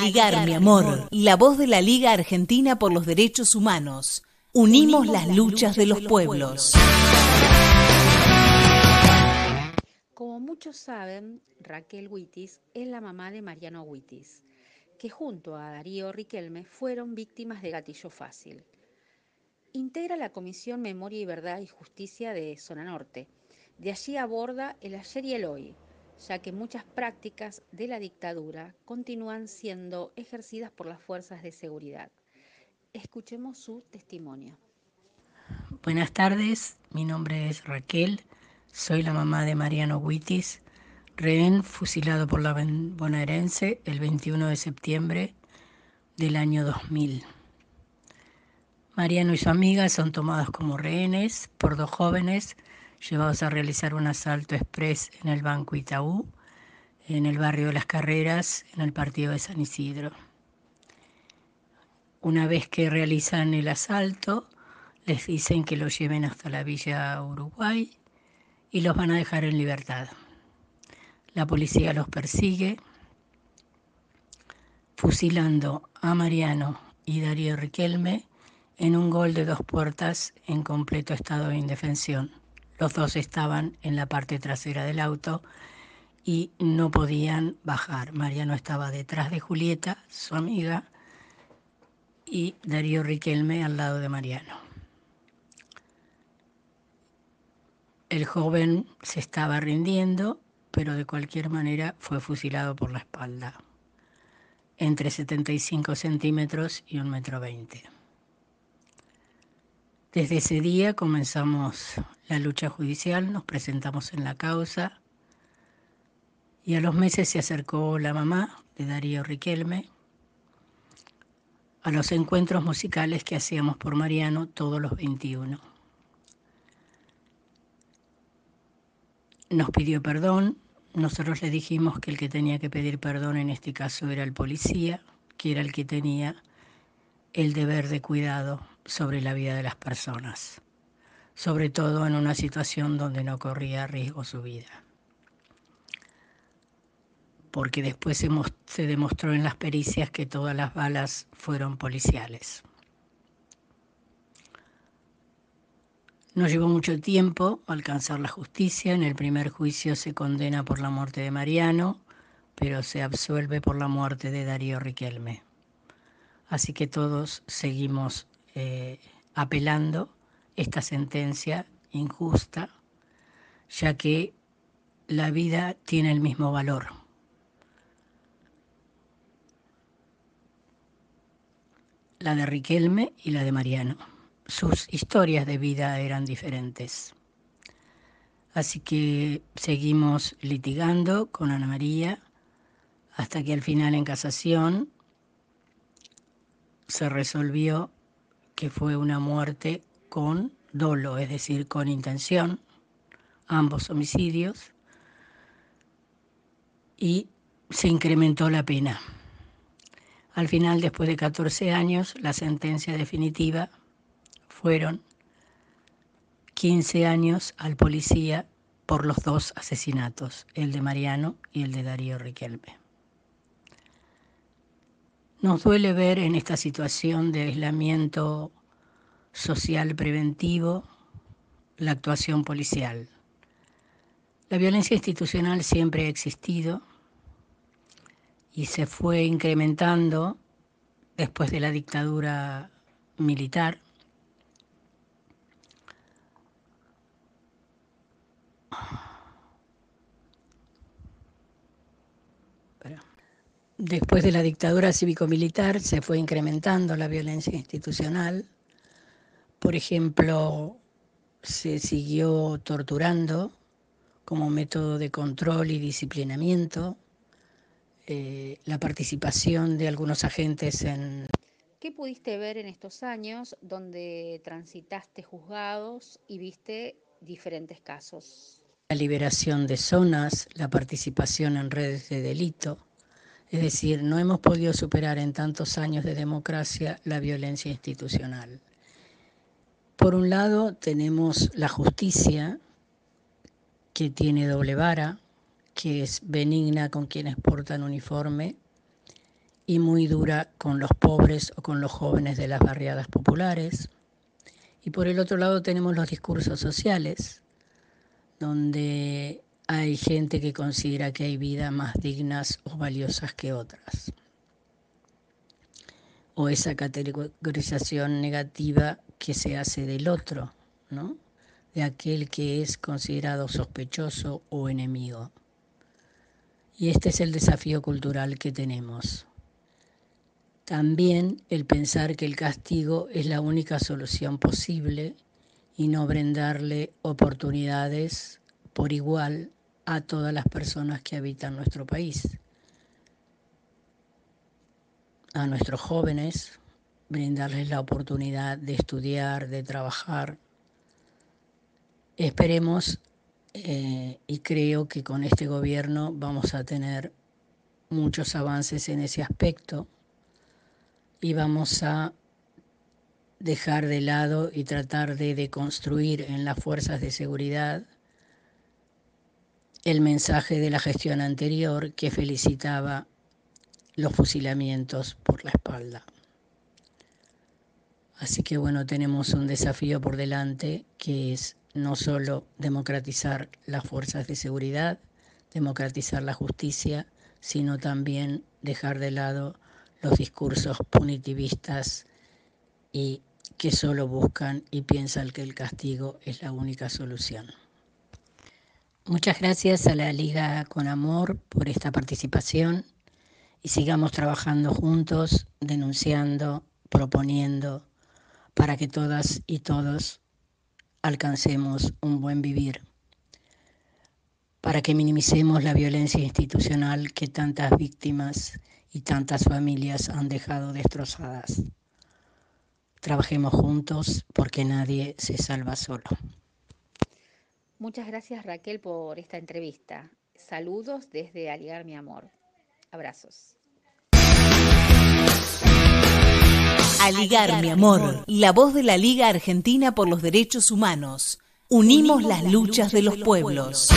Aligar, mi amor, la voz de la Liga Argentina por los Derechos Humanos. Unimos, las, luchas, de los, pueblos. Como muchos saben, Raquel Huitis es la mamá de Mariano Huitis, que junto a Darío Riquelme fueron víctimas de gatillo fácil. Integra la Comisión Memoria y Verdad y Justicia de Zona Norte. De allí aborda el ayer y el hoy, ya que muchas prácticas de la dictadura continúan siendo ejercidas por las fuerzas de seguridad. Escuchemos su testimonio. Buenas tardes, mi nombre es Raquel, soy la mamá de Mariano Huitis, rehén fusilado por la bonaerense el 21 de septiembre del año 2000. Mariano y su amiga son tomados como rehenes por dos jóvenes llevados a realizar un asalto express en el Banco Itaú, en el barrio de Las Carreras, en el partido de San Isidro. Una vez que realizan el asalto, les dicen que los lleven hasta la Villa Uruguay y los van a dejar en libertad. La policía los persigue, fusilando a Mariano y Darío Riquelme en un gol de dos puertas en completo estado de indefensión. Los dos estaban en la parte trasera del auto y no podían bajar. Mariano estaba detrás de Julieta, su amiga, y Darío Riquelme al lado de Mariano. El joven se estaba rindiendo, pero de cualquier manera fue fusilado por la espalda, entre 75 centímetros y un metro veinte. Desde ese día comenzamos la lucha judicial, nos presentamos en la causa y a los meses se acercó la mamá de Darío Riquelme a los encuentros musicales que hacíamos por Mariano todos los 21. Nos pidió perdón, nosotros le dijimos que el que tenía que pedir perdón en este caso era el policía, que era el que tenía el deber de cuidado sobre la vida de las personas, sobre todo en una situación donde no corría riesgo su vida. Porque después se, demostró en las pericias que todas las balas fueron policiales. No llevó mucho tiempo alcanzar la justicia. En el primer juicio se condena por la muerte de Mariano, pero se absuelve por la muerte de Darío Riquelme. Así que todos seguimos eh, apelando esta sentencia injusta, ya que la vida tiene el mismo valor. La de Riquelme y la de Mariano. Sus historias de vida eran diferentes. Así que seguimos litigando con Ana María hasta que al final en casación se resolvió que fue una muerte con dolo, es decir, con intención, ambos homicidios, y se incrementó la pena. Al final, después de 14 años, la sentencia definitiva fueron 15 años al policía por los dos asesinatos, el de Mariano y el de Darío Riquelme. Nos duele ver en esta situación de aislamiento social preventivo la actuación policial. La violencia institucional siempre ha existido y se fue incrementando después de la dictadura militar. Después de la dictadura cívico-militar se fue incrementando la violencia institucional. Por ejemplo, se siguió torturando como método de control y disciplinamiento. Eh, la participación de algunos agentes en... ¿Qué pudiste ver en estos años donde transitaste juzgados y viste diferentes casos? La liberación de zonas, la participación en redes de delito, es decir, no hemos podido superar en tantos años de democracia la violencia institucional. Por un lado tenemos la justicia, que tiene doble vara, que es benigna con quienes portan uniforme y muy dura con los pobres o con los jóvenes de las barriadas populares. Y por el otro lado tenemos los discursos sociales, donde hay gente que considera que hay vidas más dignas o valiosas que otras. O esa categorización negativa que se hace del otro, ¿no? De aquel que es considerado sospechoso o enemigo. Y este es el desafío cultural que tenemos. También el pensar que el castigo es la única solución posible y no brindarle oportunidades por igual a todas las personas que habitan nuestro país. A nuestros jóvenes, brindarles la oportunidad de estudiar, de trabajar. Esperemos eh, y creo que con este gobierno vamos a tener muchos avances en ese aspecto y vamos a dejar de lado y tratar de deconstruir en las fuerzas de seguridad el mensaje de la gestión anterior que felicitaba los fusilamientos por la espalda. Así que bueno, tenemos un desafío por delante que es no solo democratizar las fuerzas de seguridad, democratizar la justicia, sino también dejar de lado los discursos punitivistas y que solo buscan y piensan que el castigo es la única solución. Muchas gracias a la Liga con Amor por esta participación y sigamos trabajando juntos, denunciando, proponiendo, para que todas y todos alcancemos un buen vivir, para que minimicemos la violencia institucional que tantas víctimas y tantas familias han dejado destrozadas. Trabajemos juntos porque nadie se salva solo. Muchas gracias Raquel por esta entrevista. Saludos desde Aliar Mi Amor. Abrazos. Aligar Mi Amor, la voz de la Liga Argentina por los Derechos Humanos. Unimos las luchas de los pueblos.